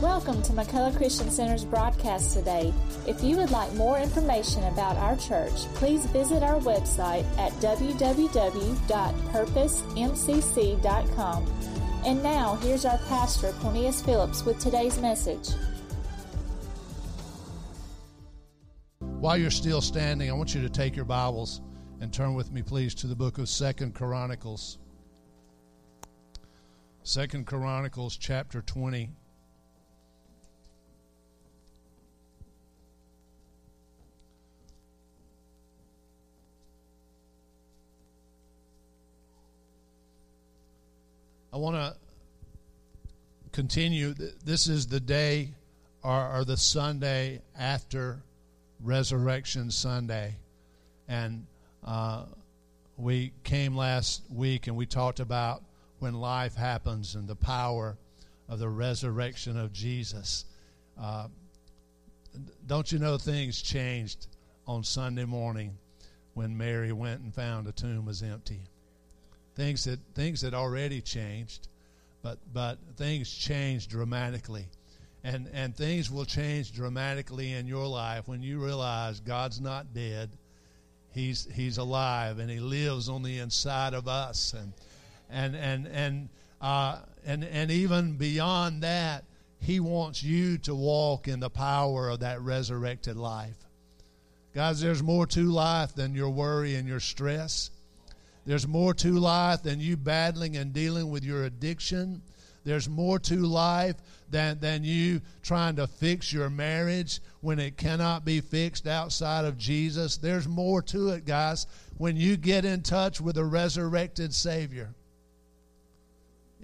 Welcome to McCullough Christian Center's broadcast today. If you would like more information about our church, please visit our website at www.purposemcc.com. And now, here's our pastor, Cornelius Phillips, with today's message. While you're still standing, I want you to take your Bibles and turn with me, please, to the book of Second Chronicles. Second Chronicles chapter 20. I want to continue. This is the day or, or, the Sunday after Resurrection Sunday. And uh, we came last week and we talked about when life happens and the power of the resurrection of Jesus. Uh, don't you know things changed on Sunday morning when Mary went and found the tomb was empty? Things that things had already changed, but but things change dramatically. And and things will change dramatically in your life when you realize God's not dead. He's he's alive and he lives on the inside of us and and and and uh, and and even beyond that, He wants you to walk in the power of that resurrected life. Guys, there's more to life than your worry and your stress. There's more to life than you battling and dealing with your addiction. There's more to life than, than you trying to fix your marriage when it cannot be fixed outside of Jesus. There's more to it, guys, when you get in touch with a resurrected Savior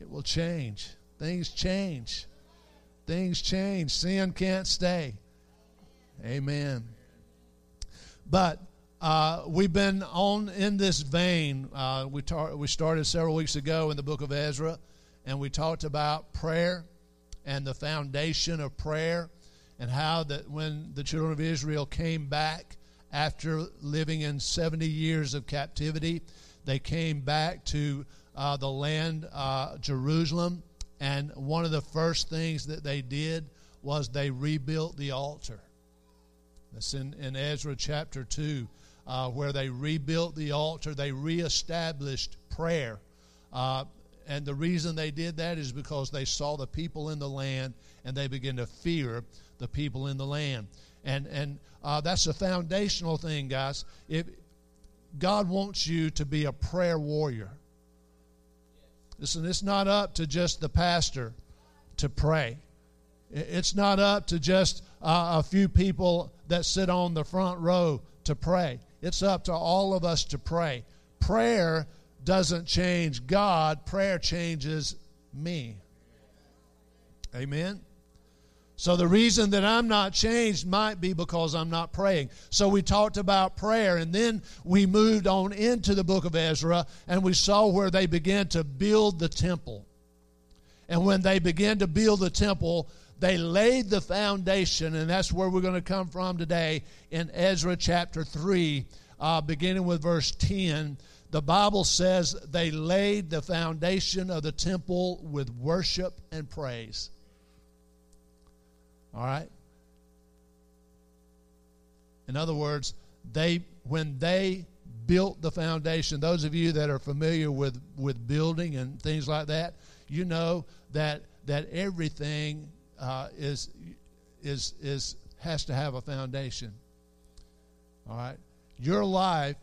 it will change. Things change. Things change. Sin can't stay. Amen. But uh, we've been on in this vein. Uh, we, we started several weeks ago in the book of Ezra, and we talked about prayer and the foundation of prayer, and how that when the children of Israel came back after living in 70 years of captivity, they came back to uh, the land, uh, Jerusalem, and one of the first things that they did was they rebuilt the altar. That's in, in Ezra chapter 2, uh, where they rebuilt the altar, they reestablished prayer. Uh, and the reason they did that is because they saw the people in the land and they began to fear the people in the land. And, and uh, that's a foundational thing, guys. If God wants you to be a prayer warrior, Listen, it's not up to just the pastor to pray. It's not up to just uh, a few people that sit on the front row to pray. It's up to all of us to pray. Prayer doesn't change God, prayer changes me. Amen. So the reason that I'm not changed might be because I'm not praying. So we talked about prayer and then we moved on into the book of Ezra and we saw where they began to build the temple. And when they began to build the temple, they laid the foundation, and that's where we're going to come from today in Ezra chapter 3, uh, beginning with verse 10. The Bible says they laid the foundation of the temple with worship and praise. All right? In other words, they when they built the foundation, those of you that are familiar with, with building and things like that, you know that that everything uh, is is is has to have a foundation. All right? Your life,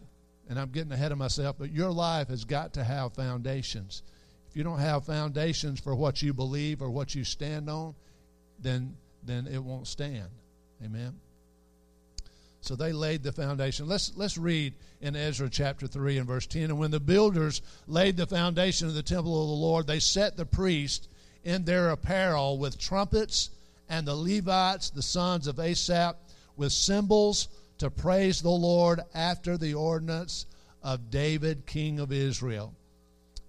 and I'm getting ahead of myself, but your life has got to have foundations. If you don't have foundations for what you believe or what you stand on, then then it won't stand. Amen. So they laid the foundation. Let's let's read in Ezra chapter 3 and verse 10. And when the builders laid the foundation of the temple of the Lord, they set the priests in their apparel with trumpets, and the Levites, the sons of Asaph, with cymbals to praise the Lord after the ordinance of David, king of Israel.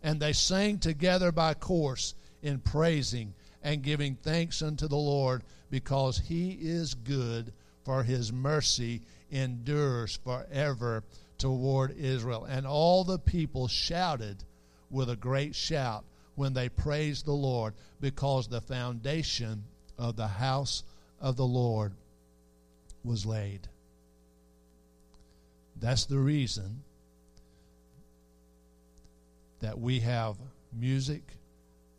And they sang together by course in praising and giving thanks unto the Lord because he is good, for his mercy endures forever toward Israel. And all the people shouted with a great shout when they praised the Lord because the foundation of the house of the Lord was laid. That's the reason that we have music.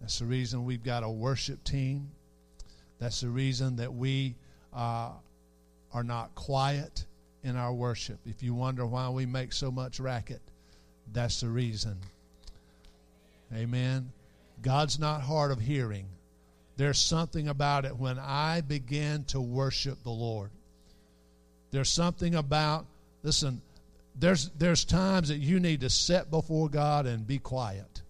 That's the reason we've got a worship team. That's the reason that we uh, are not quiet in our worship. If you wonder why we make so much racket, that's the reason. Amen. God's not hard of hearing. There's something about it when I begin to worship the Lord. There's something about, listen, there's, there's times that you need to sit before God and be quiet.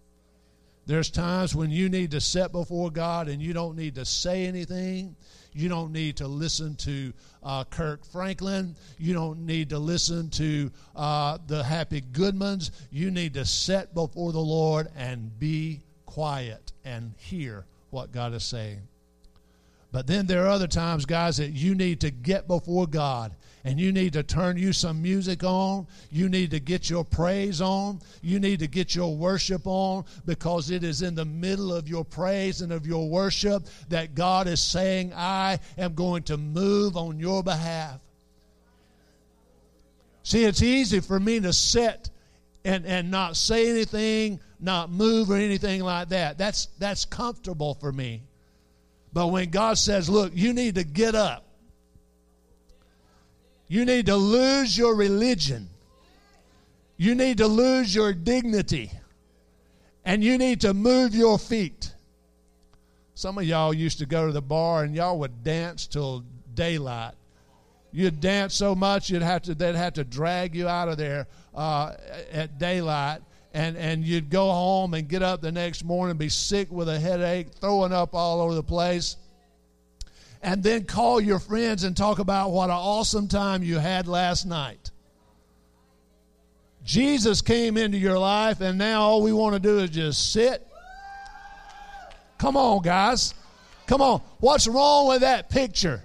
There's times when you need to sit before God and you don't need to say anything. You don't need to listen to uh, Kirk Franklin. You don't need to listen to uh, the Happy Goodmans. You need to sit before the Lord and be quiet and hear what God is saying. But then there are other times, guys, that you need to get before God and you need to turn you some music on. You need to get your praise on. You need to get your worship on because it is in the middle of your praise and of your worship that God is saying, I am going to move on your behalf. See, it's easy for me to sit and, and not say anything, not move or anything like that. That's, that's comfortable for me. But when God says, look, you need to get up you need to lose your religion. You need to lose your dignity. And you need to move your feet. Some of y'all used to go to the bar and y'all would dance till daylight. You'd dance so much you'd have to they'd have to drag you out of there uh, at daylight, and and you'd go home and get up the next morning, be sick with a headache, throwing up all over the place and then call your friends and talk about what an awesome time you had last night. Jesus came into your life, and now all we want to do is just sit. Come on, guys. Come on. What's wrong with that picture?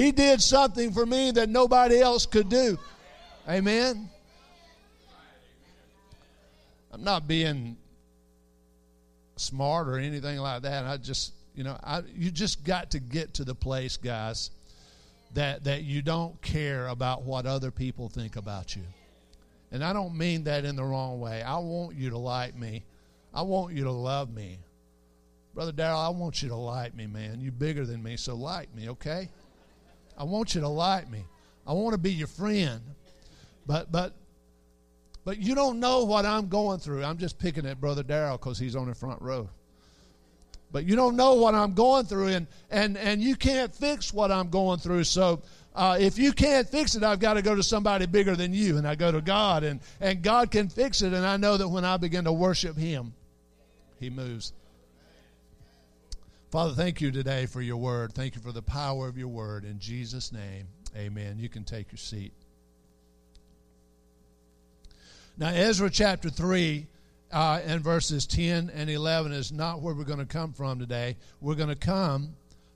He did something for me that nobody else could do. Amen. I'm not being smart or anything like that. I just, you know, I, you just got to get to the place, guys, that that you don't care about what other people think about you. And I don't mean that in the wrong way. I want you to like me. I want you to love me. Brother Darrell, I want you to like me, man. You're bigger than me, so like me, okay? I want you to like me. I want to be your friend. But but but you don't know what I'm going through. I'm just picking at Brother Darrell because he's on the front row. But you don't know what I'm going through, and, and, and you can't fix what I'm going through. So uh, if you can't fix it, I've got to go to somebody bigger than you, and I go to God, and, and God can fix it. And I know that when I begin to worship Him, He moves. Father, thank you today for your word. Thank you for the power of your word. In Jesus' name, amen. You can take your seat. Now, Ezra chapter 3 uh, and verses 10 and 11 is not where we're going to come from today. We're going to come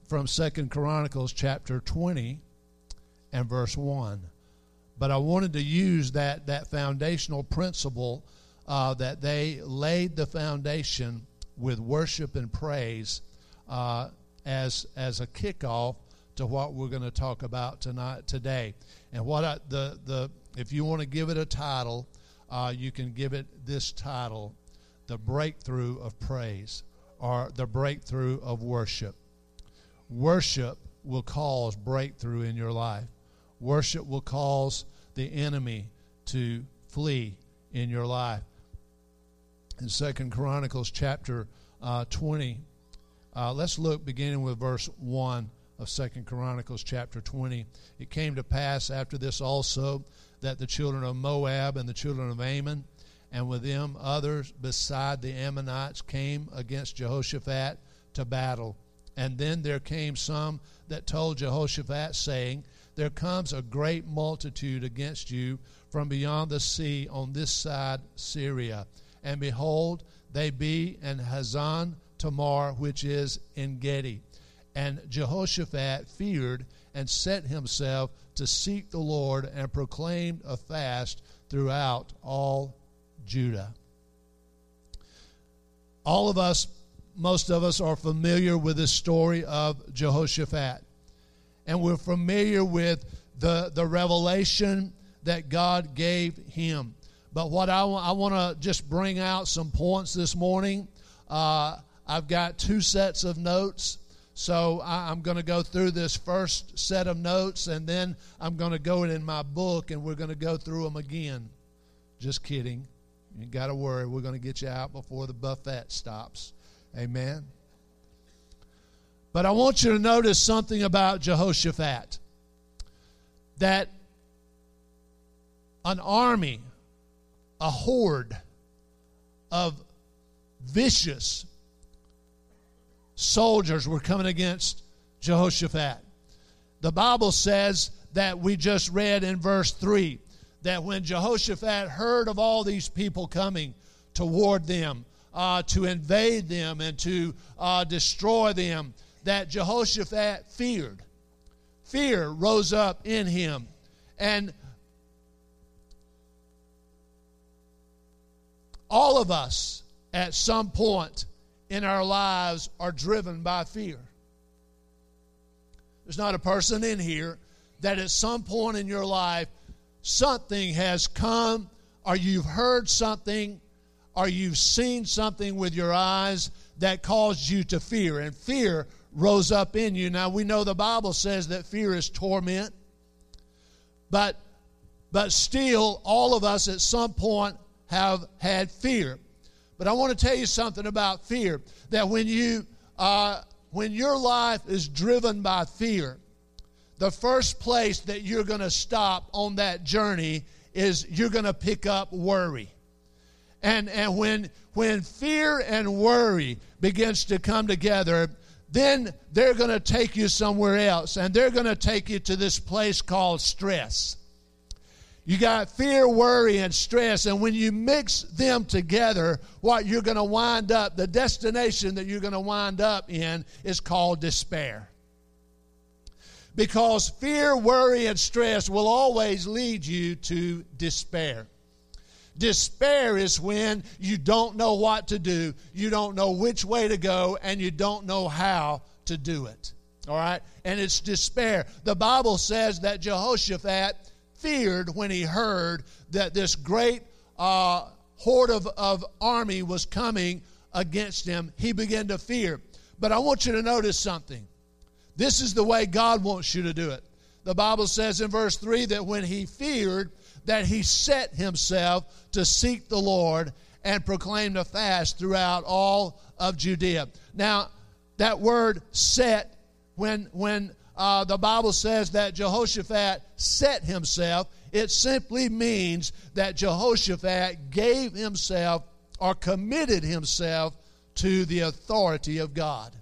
from Second Chronicles chapter 20 and verse 1. But I wanted to use that, that foundational principle uh, that they laid the foundation with worship and praise uh, as, as a kickoff to what we're going to talk about tonight today. And what I, the, the if you want to give it a title, uh, you can give it this title The Breakthrough of Praise or The Breakthrough of Worship. Worship will cause breakthrough in your life, worship will cause the enemy to flee in your life. In Second Chronicles chapter uh, 20, uh, let's look beginning with verse 1 of Second Chronicles chapter 20. It came to pass after this also that the children of Moab and the children of Ammon, and with them others beside the Ammonites, came against Jehoshaphat to battle. And then there came some that told Jehoshaphat, saying, There comes a great multitude against you from beyond the sea on this side Syria. And behold, they be in Hazazon Tamar, which is En-gedi. And Jehoshaphat feared and set himself to seek the Lord and proclaimed a fast throughout all Judah. all of us, most of us, are familiar with the story of Jehoshaphat. And we're familiar with the, the revelation that God gave him. But what I, I want to just bring out some points this morning. Uh, I've got two sets of notes. So I, am going to go through this first set of notes and then I'm going to go in my book and we're going to go through them again. Just kidding. You got to worry. We're going to get you out before the buffet stops. Amen. But I want you to notice something about Jehoshaphat that an army, a horde of vicious soldiers were coming against Jehoshaphat. The Bible says that we just read in verse 3 that when Jehoshaphat heard of all these people coming toward them uh, to invade them and to uh, destroy them, that Jehoshaphat feared. Fear rose up in him. And all of us at some point in our lives are driven by fear. There's not a person in here that at some point in your life something has come or you've heard something or you've seen something with your eyes that caused you to fear and fear rose up in you. Now we know the Bible says that fear is torment. But but still all of us at some point have had fear. But I want to tell you something about fear that when you uh, when your life is driven by fear, the first place that you're going to stop on that journey is you're going to pick up worry. And and when when fear and worry begins to come together, then they're going to take you somewhere else and they're going to take you to this place called stress. You got fear, worry, and stress. And when you mix them together, what you're going to wind up, the destination that you're going to wind up in is called despair. Because fear, worry, and stress will always lead you to despair. Despair is when you don't know what to do, you don't know which way to go, and you don't know how to do it. All right? And it's despair. The Bible says that Jehoshaphat feared when he heard that this great uh, horde of, of army was coming against him. He began to fear. But I want you to notice something. This is the way God wants you to do it. The Bible says in verse 3 that when he feared, that he set himself to seek the Lord and proclaimed a fast throughout all of Judea. Now, that word set, when, when uh, the Bible says that Jehoshaphat set himself, it simply means that Jehoshaphat gave himself or committed himself to the authority of God.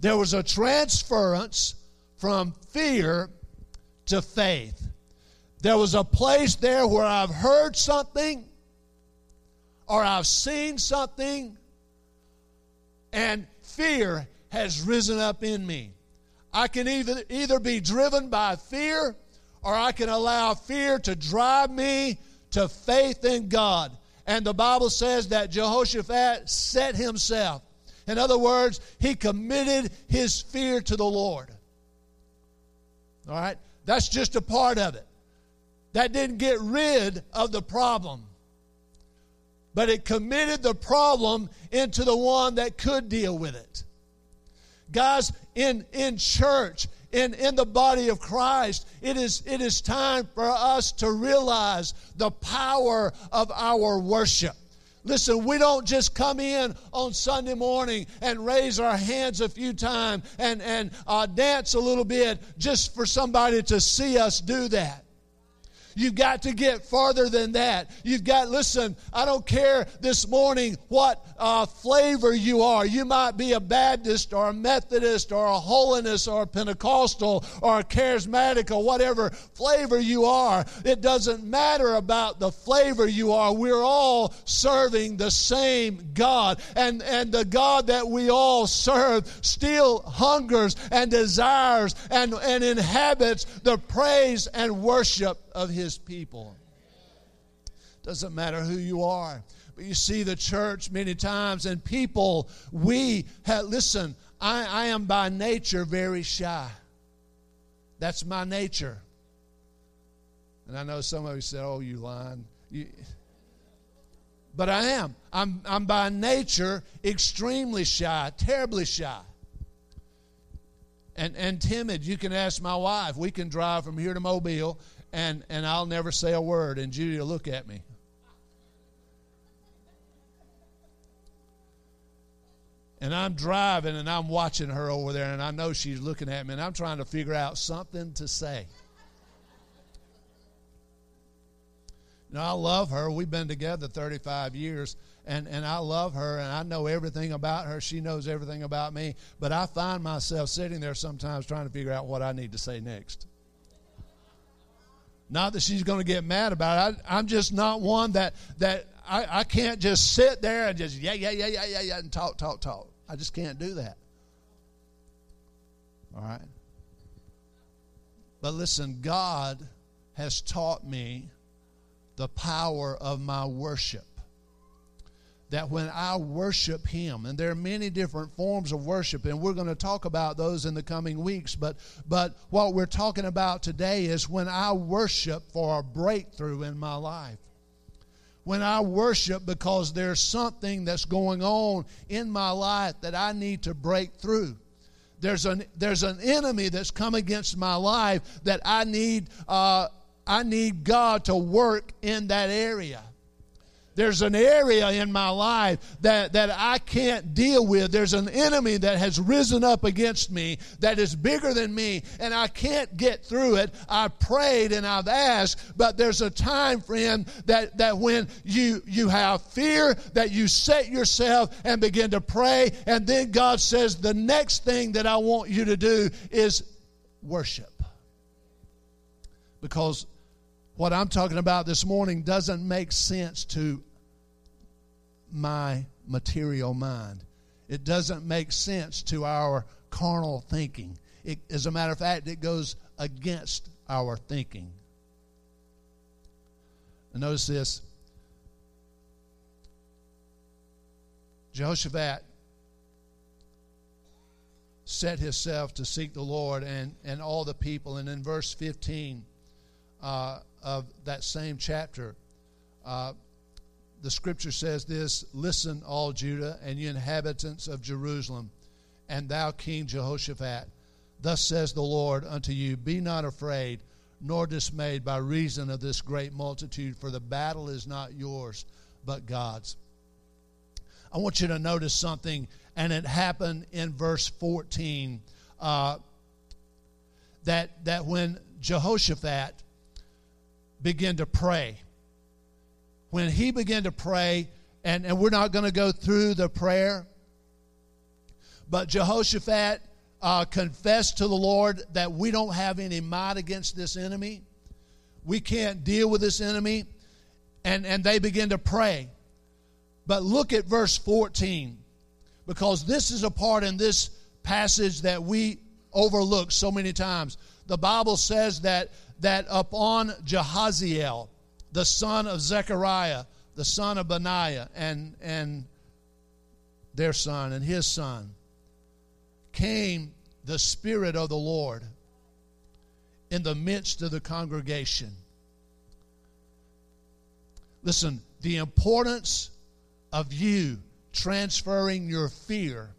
There was a transference from fear to faith. There was a place there where I've heard something or I've seen something and fear has risen up in me. I can either, either be driven by fear or I can allow fear to drive me to faith in God. And the Bible says that Jehoshaphat set himself. In other words, he committed his fear to the Lord. All right? That's just a part of it. That didn't get rid of the problem, but it committed the problem into the one that could deal with it. Guys, in, in church, in, in the body of Christ, it is, it is time for us to realize the power of our worship. Listen, we don't just come in on Sunday morning and raise our hands a few times and, and uh, dance a little bit just for somebody to see us do that. You've got to get farther than that. You've got, listen, I don't care this morning what uh, flavor you are. You might be a Baptist or a Methodist or a holiness or a Pentecostal or a charismatic or whatever flavor you are. It doesn't matter about the flavor you are. We're all serving the same God. And, and the God that we all serve still hungers and desires and, and inhabits the praise and worship of his people. Doesn't matter who you are. But you see the church many times, and people, we have, listen, I, I am by nature very shy. That's my nature. And I know some of you said, oh, you lying. You, but I am. I'm, I'm by nature extremely shy, terribly shy. And, and timid. You can ask my wife. We can drive from here to Mobile, and, and I'll never say a word, and Judy will look at me. And I'm driving and I'm watching her over there, and I know she's looking at me, and I'm trying to figure out something to say. You know, I love her. We've been together 35 years, and, and I love her, and I know everything about her. She knows everything about me. But I find myself sitting there sometimes trying to figure out what I need to say next. Not that she's going to get mad about it. I, am just not one that that I, I can't just sit there and just yeah yeah yeah yeah yeah yeah and talk talk talk. I just can't do that. All right. But listen, God has taught me the power of my worship. That when I worship Him, and there are many different forms of worship, and we're going to talk about those in the coming weeks, but, but what we're talking about today is when I worship for a breakthrough in my life when I worship because there's something that's going on in my life that I need to break through. There's an, there's an enemy that's come against my life that I need uh, I need God to work in that area. There's an area in my life that, that I can't deal with. There's an enemy that has risen up against me that is bigger than me, and I can't get through it. I've prayed and I've asked, but there's a time, friend, that, that when you, you have fear, that you set yourself and begin to pray, and then God says, The next thing that I want you to do is worship. Because what I'm talking about this morning doesn't make sense to my material mind. It doesn't make sense to our carnal thinking. It, as a matter of fact, it goes against our thinking. And notice this Jehoshaphat set himself to seek the Lord and, and all the people. And in verse 15, uh, of that same chapter, uh, the scripture says this Listen, all Judah, and you inhabitants of Jerusalem, and thou, King Jehoshaphat. Thus says the Lord unto you Be not afraid, nor dismayed by reason of this great multitude, for the battle is not yours, but God's. I want you to notice something, and it happened in verse 14. Uh, that, that when Jehoshaphat began to pray. When he began to pray, and, and we're not going to go through the prayer, but Jehoshaphat uh, confessed to the Lord that we don't have any might against this enemy. We can't deal with this enemy. And, and they begin to pray. But look at verse 14, because this is a part in this passage that we overlook so many times. The Bible says that that upon Jahaziel, the son of Zechariah, the son of Benaiah, and, and their son and his son, came the Spirit of the Lord in the midst of the congregation. Listen, the importance of you transferring your fear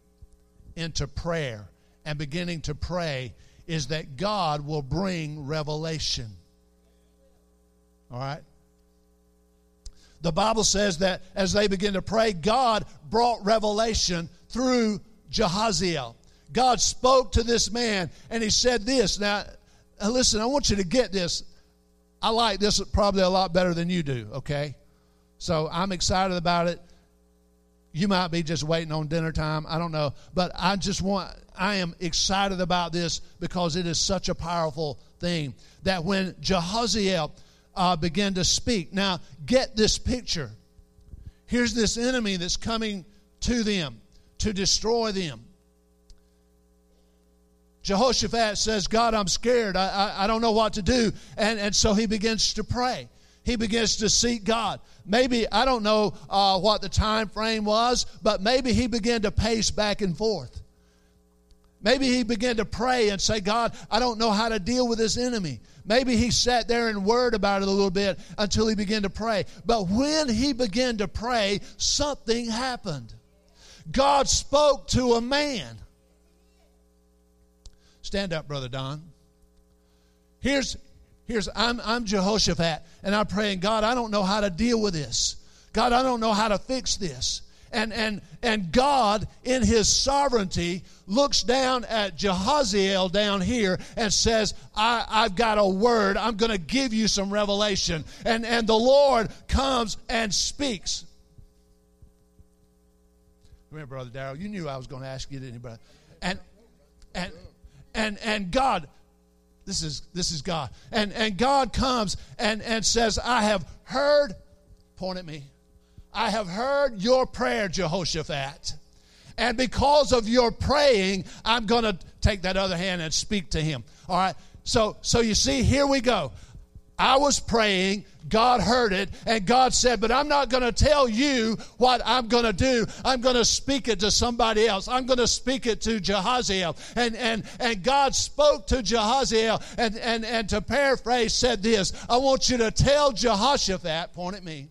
into prayer and beginning to pray is that God will bring revelation. All right? The Bible says that as they begin to pray, God brought revelation through Jehaziel. God spoke to this man and he said this. Now, uh, listen, I want you to get this. I like this probably a lot better than you do, okay? So I'm excited about it. You might be just waiting on dinner time. I don't know. But I just want, I am excited about this because it is such a powerful thing. That when Jehaziel uh, began to speak, now get this picture. Here's this enemy that's coming to them to destroy them. Jehoshaphat says, God, I'm scared. I, I, I don't know what to do. And, and so he begins to pray. he begins to seek God. Maybe, I don't know uh, what the time frame was, but maybe he began to pace back and forth. Maybe he began to pray and say, God, I don't know how to deal with this enemy. Maybe he sat there and worried about it a little bit until he began to pray. But when he began to pray, something happened. God spoke to a man. Stand up, Brother Don. Here's, here's I'm, I'm Jehoshaphat, and I'm praying, God, I don't know how to deal with this. God, I don't know how to fix this. And, and, and God, in his sovereignty, looks down at Jehaziel down here and says, I, I've got a word. I'm going to give you some revelation. And, and the Lord comes and speaks. Remember, Brother Darrell, you knew I was going to ask you, didn't you, brother? And, and, and, and God, this is, this is God. And, and God comes and, and says, I have heard, point at me, I have heard your prayer, Jehoshaphat. And because of your praying, I'm going to take that other hand and speak to him. All right. So, so you see, here we go. I was praying, God heard it, and God said, But I'm not going to tell you what I'm going to do. I'm going to speak it to somebody else. I'm going to speak it to Jehaziel. And, and, and God spoke to Jehaziel, and, and, and to paraphrase, said this I want you to tell Jehoshaphat, point at me.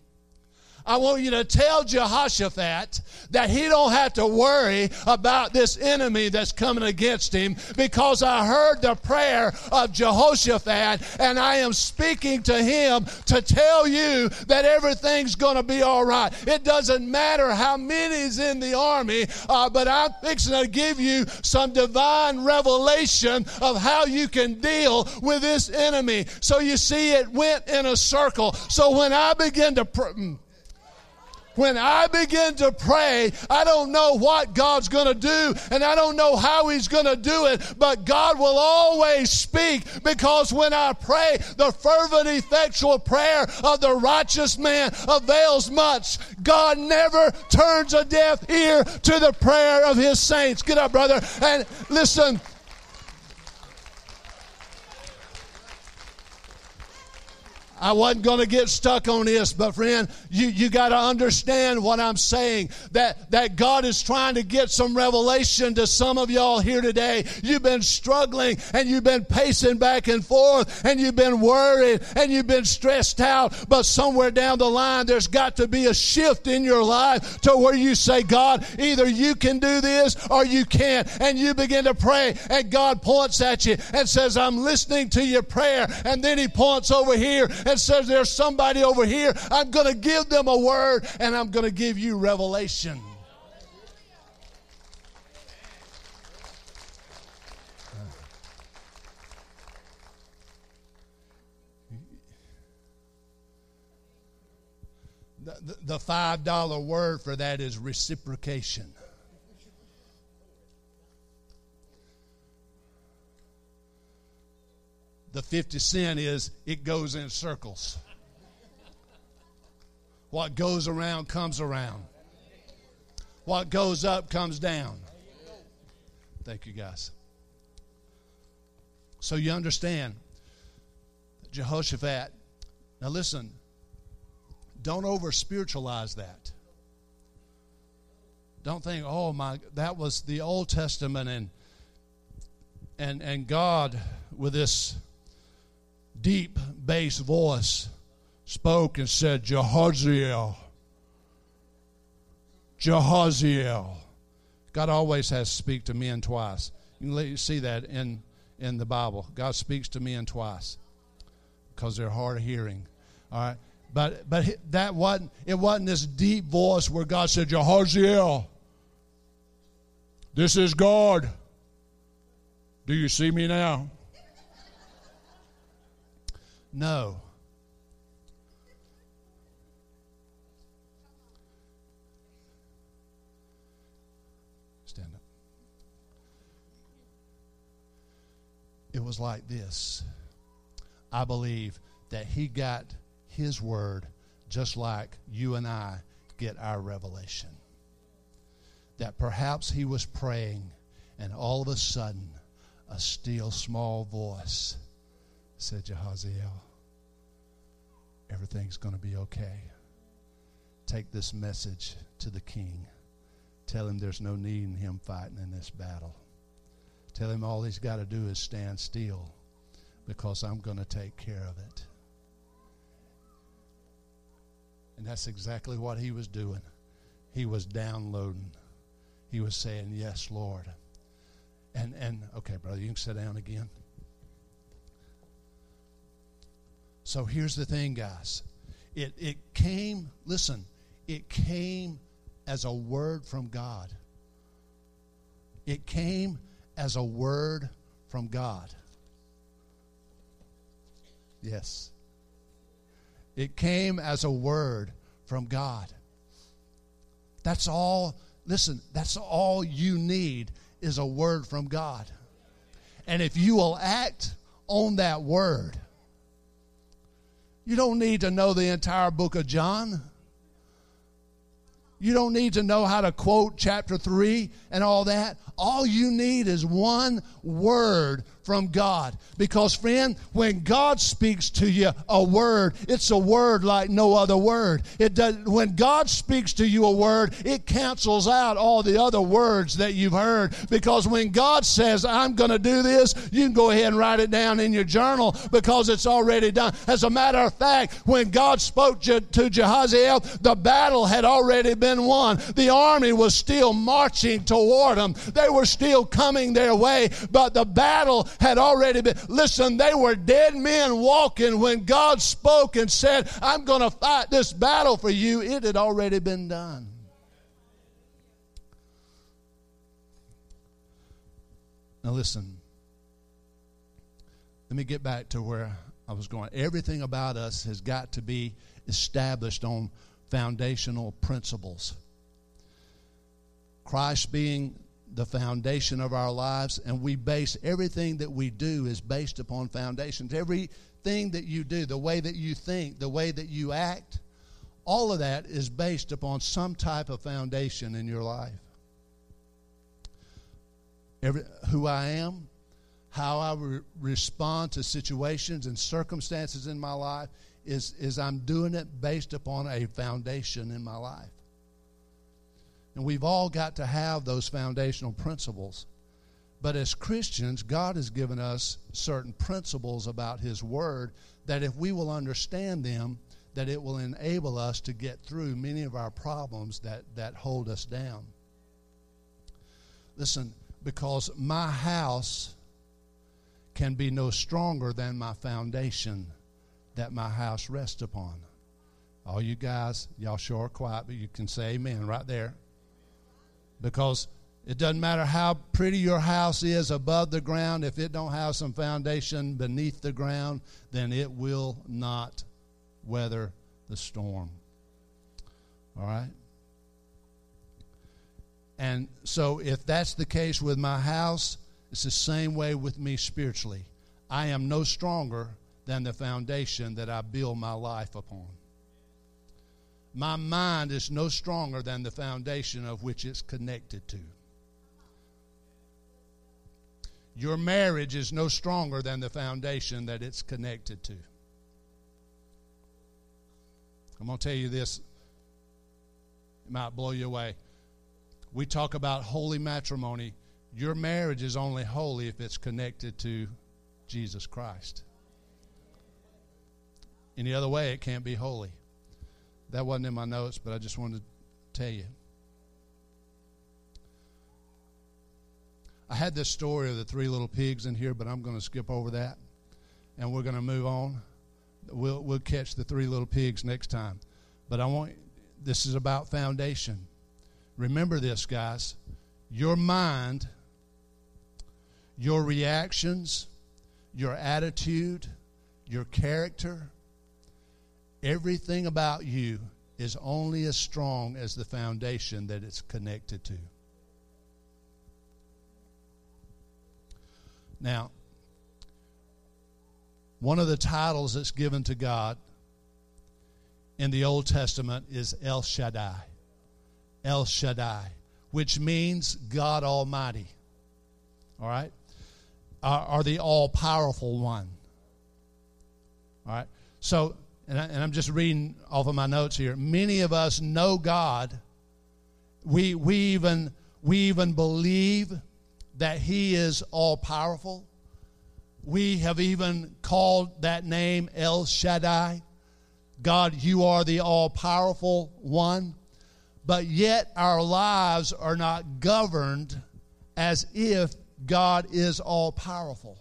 I want you to tell Jehoshaphat that he don't have to worry about this enemy that's coming against him because I heard the prayer of Jehoshaphat and I am speaking to him to tell you that everything's going to be all right. It doesn't matter how many's in the army, uh, but I'm fixing to give you some divine revelation of how you can deal with this enemy. So you see, it went in a circle. So when I begin to mm, when I begin to pray, I don't know what God's going to do and I don't know how He's going to do it, but God will always speak because when I pray, the fervent, effectual prayer of the righteous man avails much. God never turns a deaf ear to the prayer of His saints. Get up, brother, and listen. I wasn't going to get stuck on this, but friend, you, you got to understand what I'm saying. That, that God is trying to get some revelation to some of y'all here today. You've been struggling and you've been pacing back and forth and you've been worried and you've been stressed out. But somewhere down the line, there's got to be a shift in your life to where you say, God, either you can do this or you can't. And you begin to pray and God points at you and says, I'm listening to your prayer. And then he points over here and says, There's somebody over here. I'm going to give them a word and I'm going to give you revelation. The, the $5 word for that is reciprocation. The 50 cent is it goes in circles. What goes around comes around. What goes up comes down. Thank you, guys. So you understand Jehoshaphat. Now listen, don't over spiritualize that. Don't think, oh my, that was the Old Testament and and and God with this deep bass voice spoke and said, Jehaziel. Jehaziel. God always has to speak to men twice. You can see that in, in the Bible. God speaks to men twice because they're hard of hearing. All right. But but that wasn't it wasn't this deep voice where God said, Jehaziel, this is God. Do you see me now? No. Stand up. It was like this. I believe that he got his word just like you and I get our revelation. That perhaps he was praying, and all of a sudden, a still small voice said Jehaziel. everything's going to be okay. Take this message to the king. Tell him there's no need in him fighting in this battle. Tell him all he's got to do is stand still because I'm going to take care of it. And that's exactly what he was doing. He was downloading. He was saying, Yes, Lord. And and okay, brother, you can sit down again. So here's the thing, guys. It it came, listen, it came as a word from God. It came as a word from God. Yes. It came as a word from God. That's all, listen, that's all you need is a word from God. And if you will act on that word, you don't need to know the entire book of John. You don't need to know how to quote chapter 3 and all that. All you need is one word from God. Because, friend, when God speaks to you a word, it's a word like no other word. It does, when God speaks to you a word, it cancels out all the other words that you've heard. Because when God says, I'm going to do this, you can go ahead and write it down in your journal because it's already done. As a matter of fact, when God spoke to Jehaziel, the battle had already been won. The army was still marching toward them, they were still coming their way, but the battle had already been. Listen, they were dead men walking when God spoke and said, I'm going to fight this battle for you. It had already been done. Now, listen. Let me get back to where I was going. Everything about us has got to be established on foundational principles. Christ being the foundation of our lives, and we base everything that we do is based upon foundations. Everything that you do, the way that you think, the way that you act, all of that is based upon some type of foundation in your life. Every, who I am, how I re- respond to situations and circumstances in my life is, is I'm doing it based upon a foundation in my life. And we've all got to have those foundational principles. But as Christians, God has given us certain principles about His Word that if we will understand them, that it will enable us to get through many of our problems that, that hold us down. Listen, because my house can be no stronger than my foundation that my house rests upon. All you guys, y'all sure are quiet, but you can say amen right there. Because it doesn't matter how pretty your house is above the ground, if it don't have some foundation beneath the ground, then it will not weather the storm. All right? And so if that's the case with my house, it's the same way with me spiritually. I am no stronger than the foundation that I build my life upon. My mind is no stronger than the foundation of which it's connected to. Your marriage is no stronger than the foundation that it's connected to. I'm going to tell you this, it might blow you away. We talk about holy matrimony. Your marriage is only holy if it's connected to Jesus Christ. Any other way, it can't be holy. That wasn't in my notes, but I just wanted to tell you. I had this story of the three little pigs in here, but I'm going to skip over that, and we're going to move on. We'll we'll catch the three little pigs next time. But I want this is about foundation. Remember this, guys. Your mind, your reactions, your attitude, your character, Everything about you is only as strong as the foundation that it's connected to. Now, one of the titles that's given to God in the Old Testament is El Shaddai. El Shaddai, which means God Almighty. All right? Are, the all powerful one. All right? So and, I, and I'm just reading off of my notes here. Many of us know God. We, we, even, we even believe that He is all powerful. We have even called that name El Shaddai. God, you are the all powerful one. But yet our lives are not governed as if God is all powerful.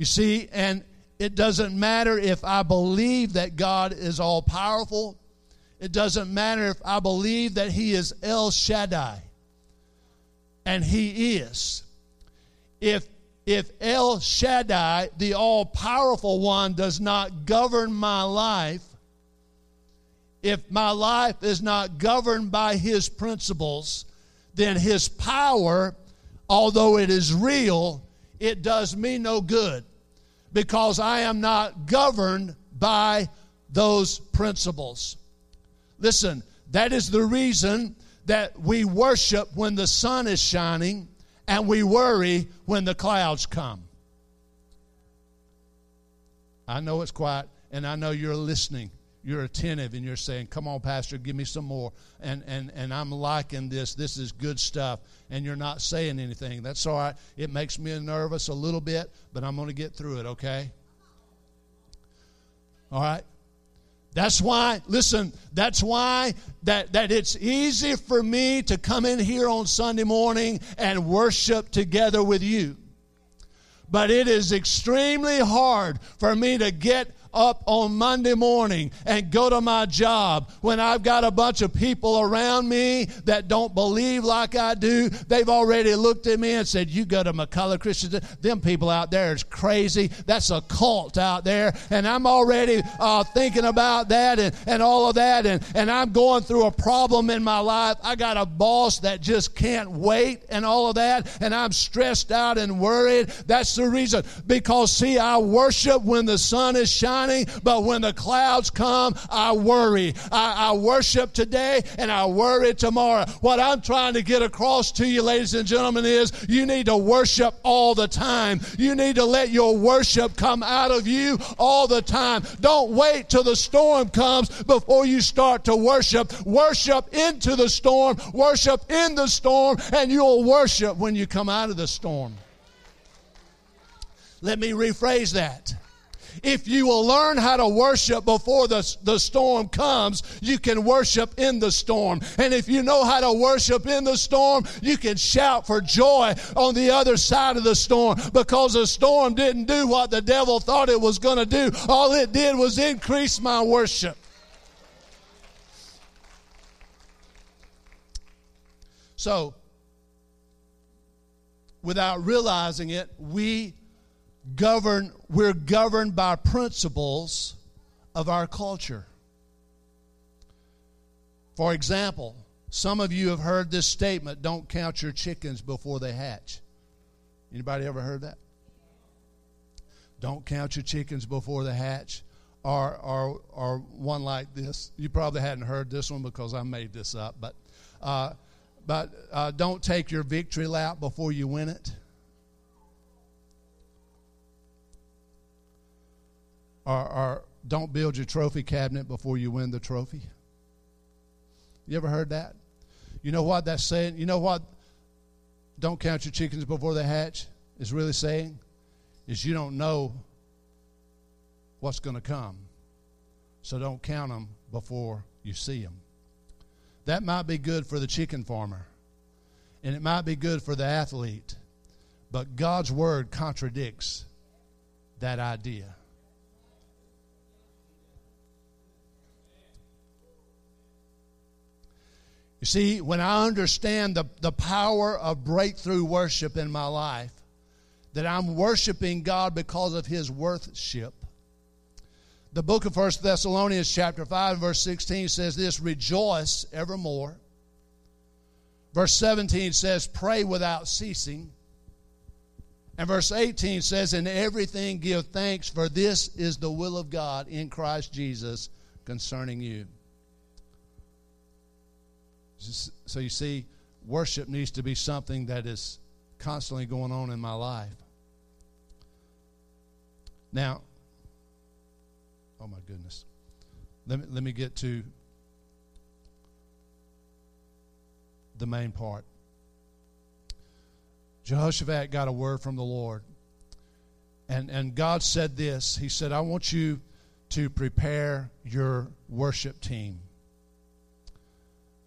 You see, and it doesn't matter if I believe that God is all powerful. It doesn't matter if I believe that He is El Shaddai. And He is. If, if El Shaddai, the all powerful one, does not govern my life, if my life is not governed by His principles, then His power, although it is real, it does me no good because I am not governed by those principles. Listen, that is the reason that we worship when the sun is shining and we worry when the clouds come. I know it's quiet and I know you're listening you're attentive and you're saying, Come on, Pastor, give me some more. And, and, and I'm liking this. This is good stuff. And you're not saying anything. That's all right. It makes me nervous a little bit, but I'm going to get through it, okay? All right? That's why, listen, that's why that, that it's easy for me to come in here on Sunday morning and worship together with you. But it is extremely hard for me to get up on Monday morning and go to my job when I've got a bunch of people around me that don't believe like I do. They've already looked at me and said, You go to McCullough Christian. Them people out there is crazy. That's a cult out there. And I'm already uh, thinking about that and, and all of that. And, and I'm going through a problem in my life. I got a boss that just can't wait and all of that. And I'm stressed out and worried. That's the reason. Because, see, I worship when the sun is shining shining, but when the clouds come, I worry. I, I worship today and I worry tomorrow. What I'm trying to get across to you, ladies and gentlemen, is you need to worship all the time. You need to let your worship come out of you all the time. Don't wait till the storm comes before you start to worship. Worship into the storm, worship in the storm, and you'll worship when you come out of the storm. Let me rephrase that. If you will learn how to worship before the, the storm comes, you can worship in the storm. And if you know how to worship in the storm, you can shout for joy on the other side of the storm because the storm didn't do what the devil thought it was going to do. All it did was increase my worship. So, without realizing it, we govern we're governed by principles of our culture. For example, some of you have heard this statement, don't count your chickens before they hatch. Anybody ever heard that? Don't count your chickens before they hatch. Or, or, or one like this. You probably hadn't heard this one because I made this up, but, uh, but uh, don't take your victory lap before you win it. Or, or don't build your trophy cabinet before you win the trophy. You ever heard that? You know what that's saying? You know what don't count your chickens before they hatch is really saying? Is you don't know what's going to come. So don't count them before you see them. That might be good for the chicken farmer, and it might be good for the athlete, but God's word contradicts that idea. You see, when I understand the, the power of breakthrough worship in my life, that I'm worshiping God because of his worthship. The book of First Thessalonians chapter 5 verse 16 says this, rejoice evermore. Verse 17 says, pray without ceasing. And verse 18 says, In everything give thanks, for this is the will of God in Christ Jesus concerning you. So you see, worship needs to be something that is constantly going on in my life. Now, oh my goodness. Let me, let me get to the main part. Jehoshaphat got a word from the Lord. And, and God said this He said, I want you to prepare your worship team.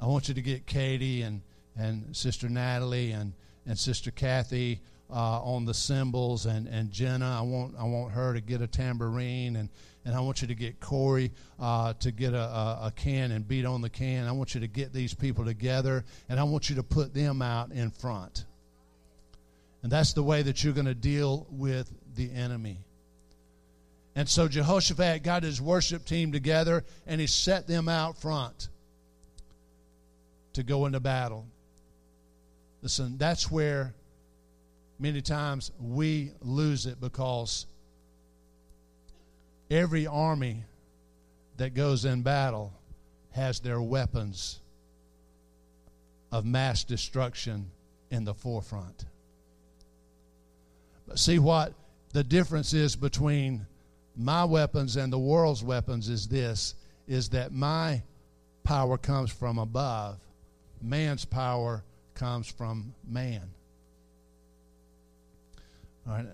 I want you to get Katie and, and Sister Natalie and, and Sister Kathy uh, on the cymbals and, and Jenna. I want, I want her to get a tambourine and, and I want you to get Corey uh, to get a, a, a, can and beat on the can. I want you to get these people together and I want you to put them out in front. And that's the way that you're going to deal with the enemy. And so Jehoshaphat got his worship team together and he set them out front to go into battle. Listen, that's where many times we lose it because every army that goes in battle has their weapons of mass destruction in the forefront. But see what the difference is between my weapons and the world's weapons is this is that my power comes from above man's power comes from man. All right.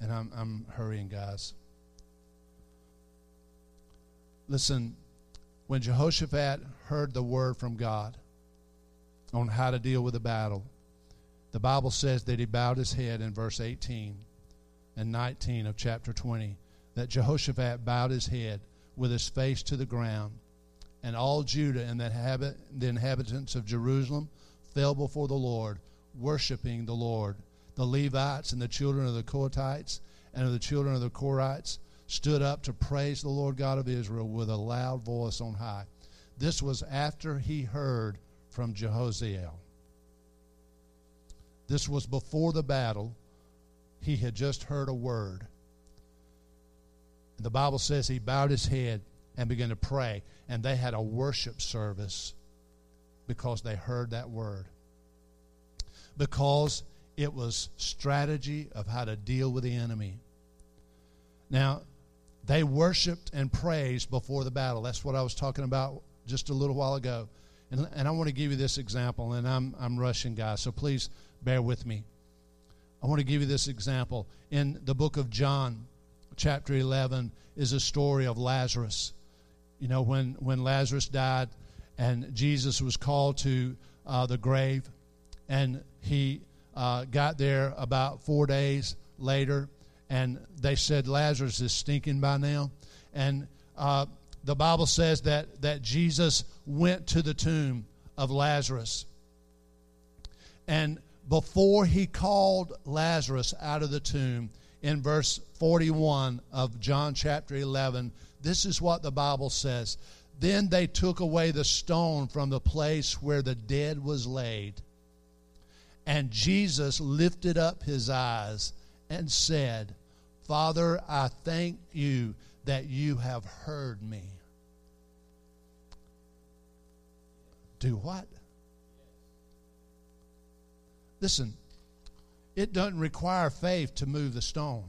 And i'm, I'm hurrying guys. Listen when jehoshaphat heard the word from god on how to deal with the battle the bible says that he bowed his head in verse 18 and 19 of chapter 20 that Jehoshaphat bowed his head with his face to the ground, and all Judah and the, the inhabitants of Jerusalem fell before the Lord, worshiping the Lord. The Levites and the children of the Kohathites and of the children of the Korhites stood up to praise the Lord God of Israel with a loud voice on high. This was after he heard from Jahaziel. This was before the battle he had just heard a word. And the Bible says he bowed his head and began to pray, and they had a worship service because they heard that word. Because it was strategy of how to deal with the enemy. Now, they worshiped and praised before the battle. That's what I was talking about just a little while ago. And, and I want to give you this example, and I'm, I'm rushing, guys, so please bear with me. I want to give you this example. In the book of John, chapter 11, is a story of Lazarus. You know, when, when Lazarus died and Jesus was called to uh, the grave, and he uh, got there about four days later, and they said, Lazarus is stinking by now. And uh, the Bible says that, that Jesus went to the tomb of Lazarus. And before he called Lazarus out of the tomb in verse 41 of John chapter 11, this is what the Bible says. Then they took away the stone from the place where the dead was laid. And Jesus lifted up his eyes and said, Father, I thank you that you have heard me. Do what? Listen, it doesn't require faith to move the stone,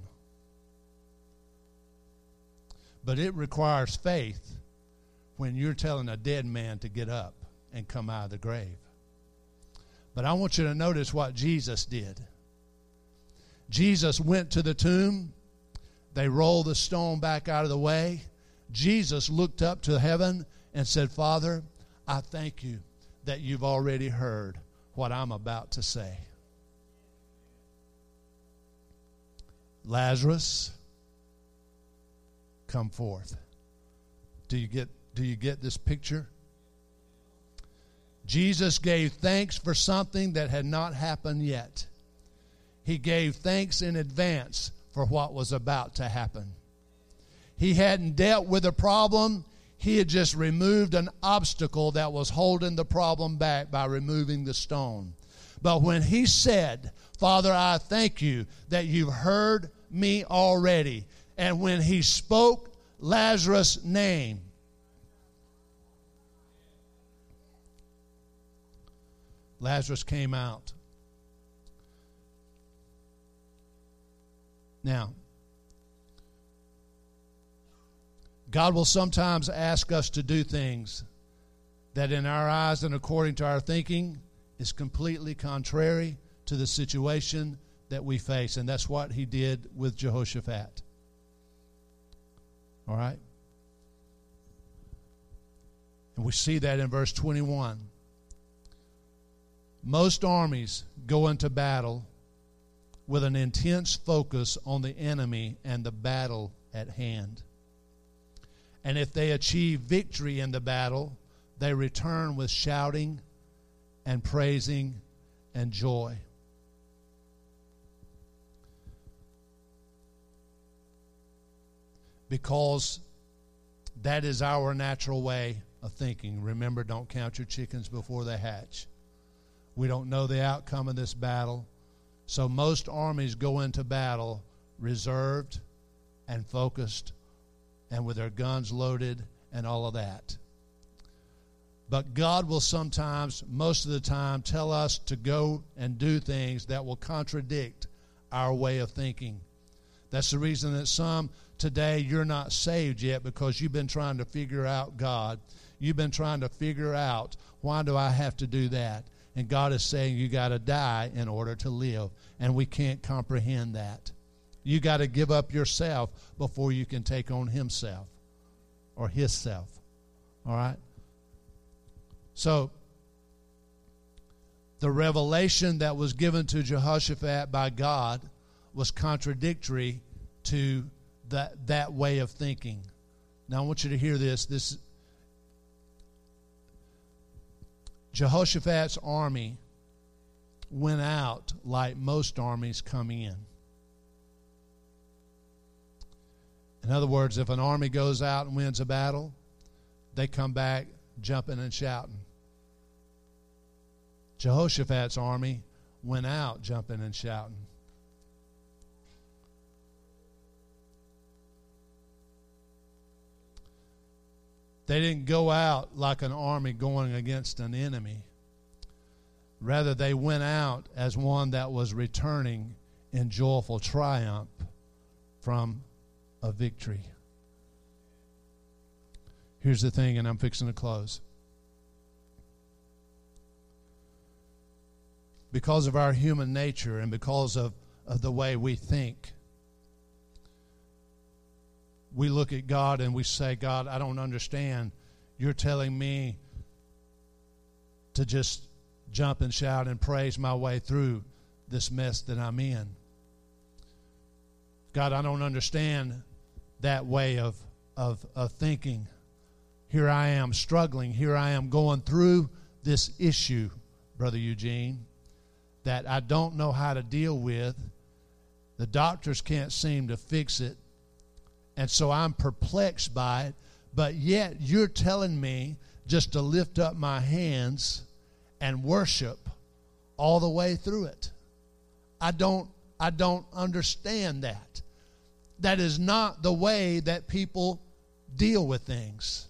but it requires faith when you're telling a dead man to get up and come out of the grave. But I want you to notice what Jesus did. Jesus went to the tomb. They rolled the stone back out of the way. Jesus looked up to heaven and said, Father, I thank you that you've already heard what I'm about to say. Lazarus, come forth. Do you get do you get this picture? Jesus gave thanks for something that had not happened yet. He gave thanks in advance for what was about to happen. He hadn't dealt with a problem, he had just removed an obstacle that was holding the problem back by removing the stone. But when he said, Father, I thank you that you've heard me already. And when he spoke Lazarus' name, Lazarus came out. Now, God will sometimes ask us to do things that, in our eyes and according to our thinking, is completely contrary to the situation that we face. And that's what he did with Jehoshaphat. All right? And we see that in verse 21. Most armies go into battle with an intense focus on the enemy and the battle at hand. And if they achieve victory in the battle, they return with shouting and praising and joy. Because that is our natural way of thinking. Remember, don't count your chickens before they hatch. We don't know the outcome of this battle. So most armies go into battle reserved and focused and with their guns loaded and all of that. But God will sometimes, most of the time, tell us to go and do things that will contradict our way of thinking. That's the reason that some today you're not saved yet because you've been trying to figure out God. You've been trying to figure out why do I have to do that? And God is saying you got to die in order to live. And we can't comprehend that. You got to give up yourself before you can take on Himself or His self. All right? So, the revelation that was given to Jehoshaphat by God was contradictory to that, that way of thinking. Now, I want you to hear this. This Jehoshaphat's army went out like most armies come in. In other words, if an army goes out and wins a battle, they come back jumping and shouting. Jehoshaphat's army went out jumping and shouting. They didn't go out like an army going against an enemy. Rather, they went out as one that was returning in joyful triumph from a victory. Here's the thing, and I'm fixing to close. Because of our human nature and because of, of the way we think, we look at God and we say, God, I don't understand. You're telling me to just jump and shout and praise my way through this mess that I'm in. God, I don't understand that way of, of, of thinking. Here I am struggling. Here I am going through this issue, Brother Eugene, that I don't know how to deal with. The doctors can't seem to fix it. And so I'm perplexed by it. But yet you're telling me just to lift up my hands and worship all the way through it. I don't I don't understand that. That is not the way that people deal with things.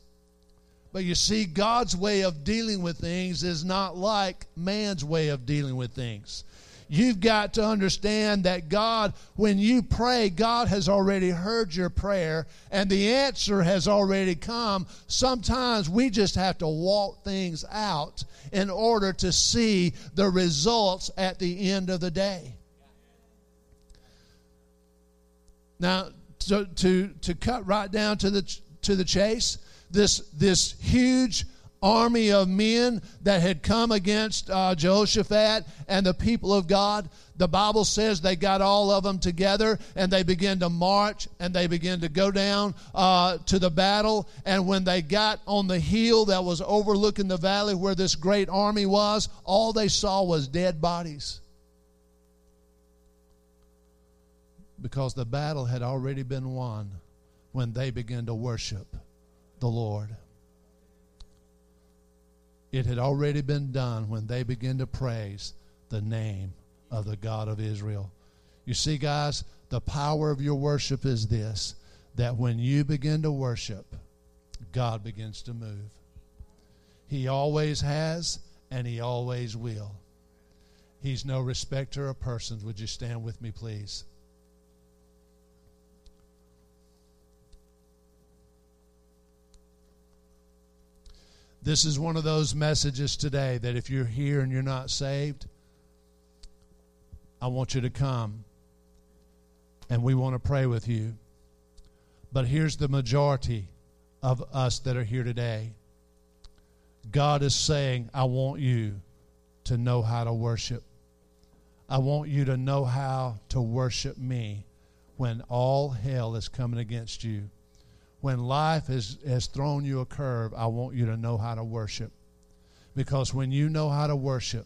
But you see, God's way of dealing with things is not like man's way of dealing with things. You've got to understand that God, when you pray, God has already heard your prayer and the answer has already come. Sometimes we just have to walk things out in order to see the results at the end of the day. Now, to, to, to cut right down to the, to the chase, this, this huge army of men that had come against uh, Jehoshaphat and the people of God. The Bible says they got all of them together and they began to march and they began to go down uh, to the battle. And when they got on the hill that was overlooking the valley where this great army was, all they saw was dead bodies. Because the battle had already been won when they began to worship the Lord. It had already been done when they began to praise the name of the God of Israel. You see, guys, the power of your worship is this that when you begin to worship, God begins to move. He always has, and He always will. He's no respecter of persons. Would you stand with me, please? This is one of those messages today that if you're here and you're not saved, I want you to come and we want to pray with you. But here's the majority of us that are here today. God is saying, I want you to know how to worship. I want you to know how to worship me when all hell is coming against you. When life has, has thrown you a curve, I want you to know how to worship. Because when you know how to worship,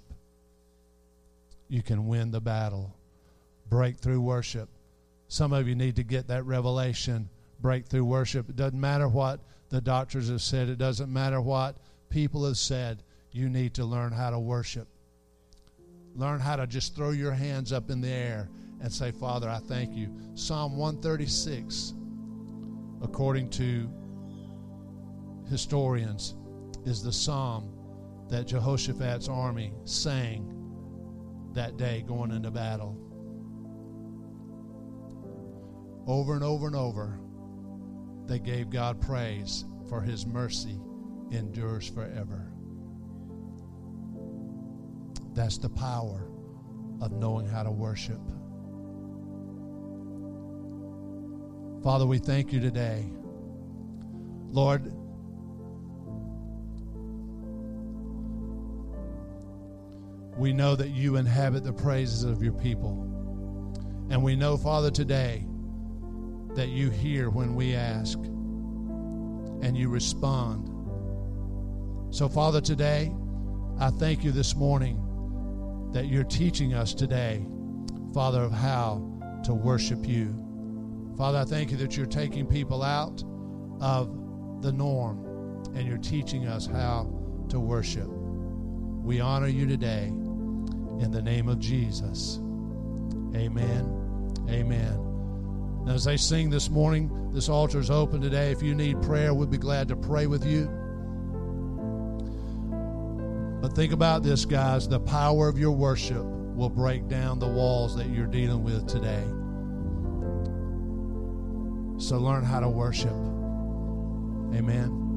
you can win the battle. Breakthrough worship. Some of you need to get that revelation. Breakthrough worship. It doesn't matter what the doctors have said, it doesn't matter what people have said. You need to learn how to worship. Learn how to just throw your hands up in the air and say, Father, I thank you. Psalm 136, according to historians, is the psalm that Jehoshaphat's army sang that day going into battle. Over and over and over, they gave God praise for his mercy endures forever. That's the power of knowing how to worship. Father, we thank you today. Lord, we know that you inhabit the praises of your people. And we know, Father, today that you hear when we ask and you respond. So, Father, today, I thank you this morning that you're teaching us today, Father, of how to worship you. Father, I thank you that you're taking people out of the norm and you're teaching us how to worship. We honor you today in the name of Jesus. Amen. Amen. Now, as they sing this morning, this altar is open today. If you need prayer, we'd be glad to pray with you. But think about this, guys. The power of your worship will break down the walls that you're dealing with today. So learn how to worship. Amen.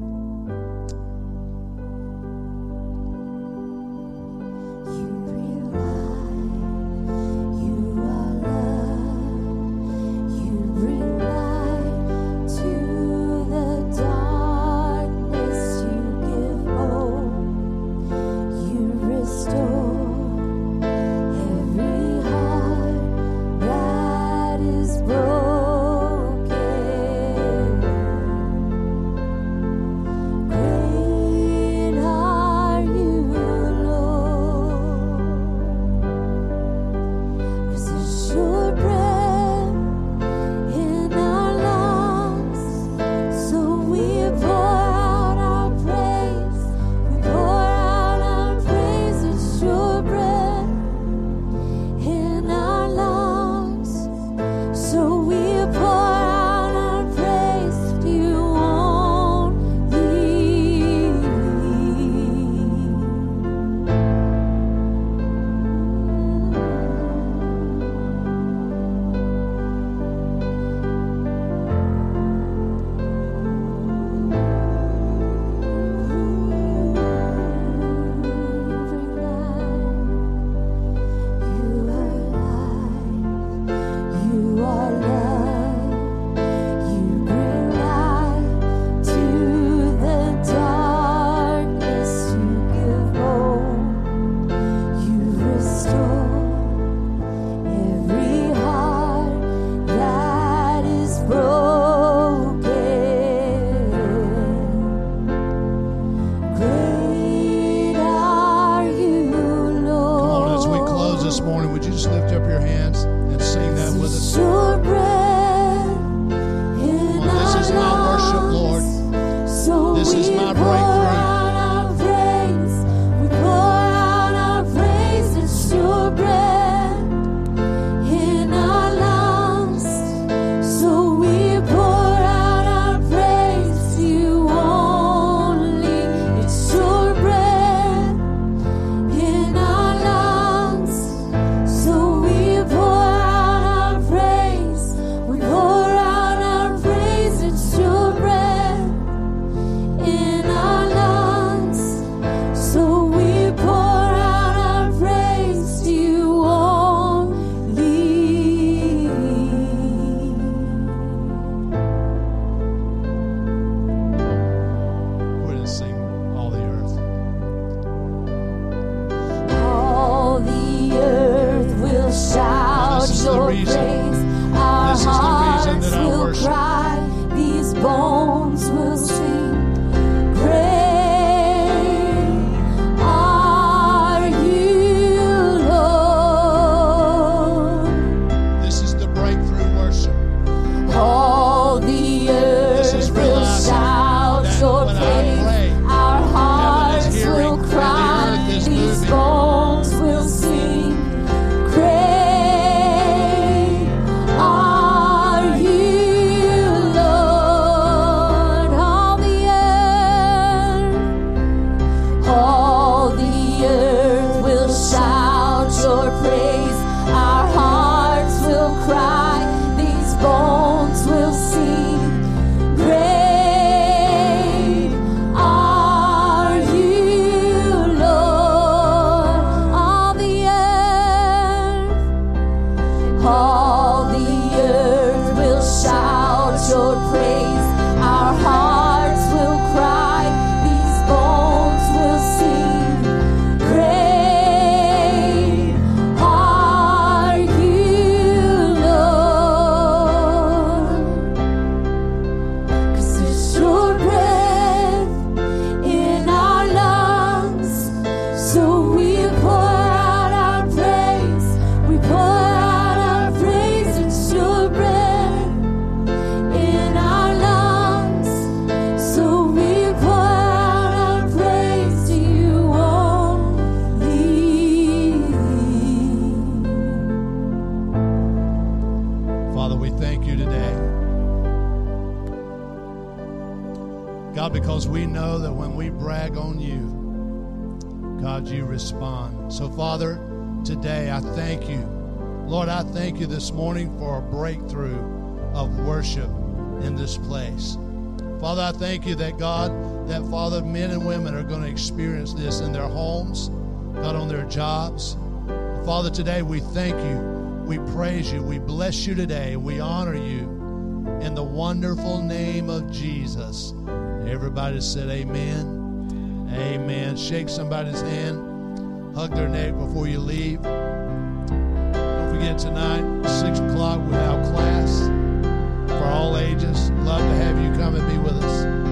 Respond. So, Father, today I thank you. Lord, I thank you this morning for a breakthrough of worship in this place. Father, I thank you that God, that Father, men and women are going to experience this in their homes, God, on their jobs. Father, today we thank you. We praise you. We bless you today. We honor you in the wonderful name of Jesus. Everybody said, Amen. Amen. Shake somebody's hand, hug their neck before you leave. Don't forget tonight, 6 o'clock, have class for all ages. Love to have you come and be with us.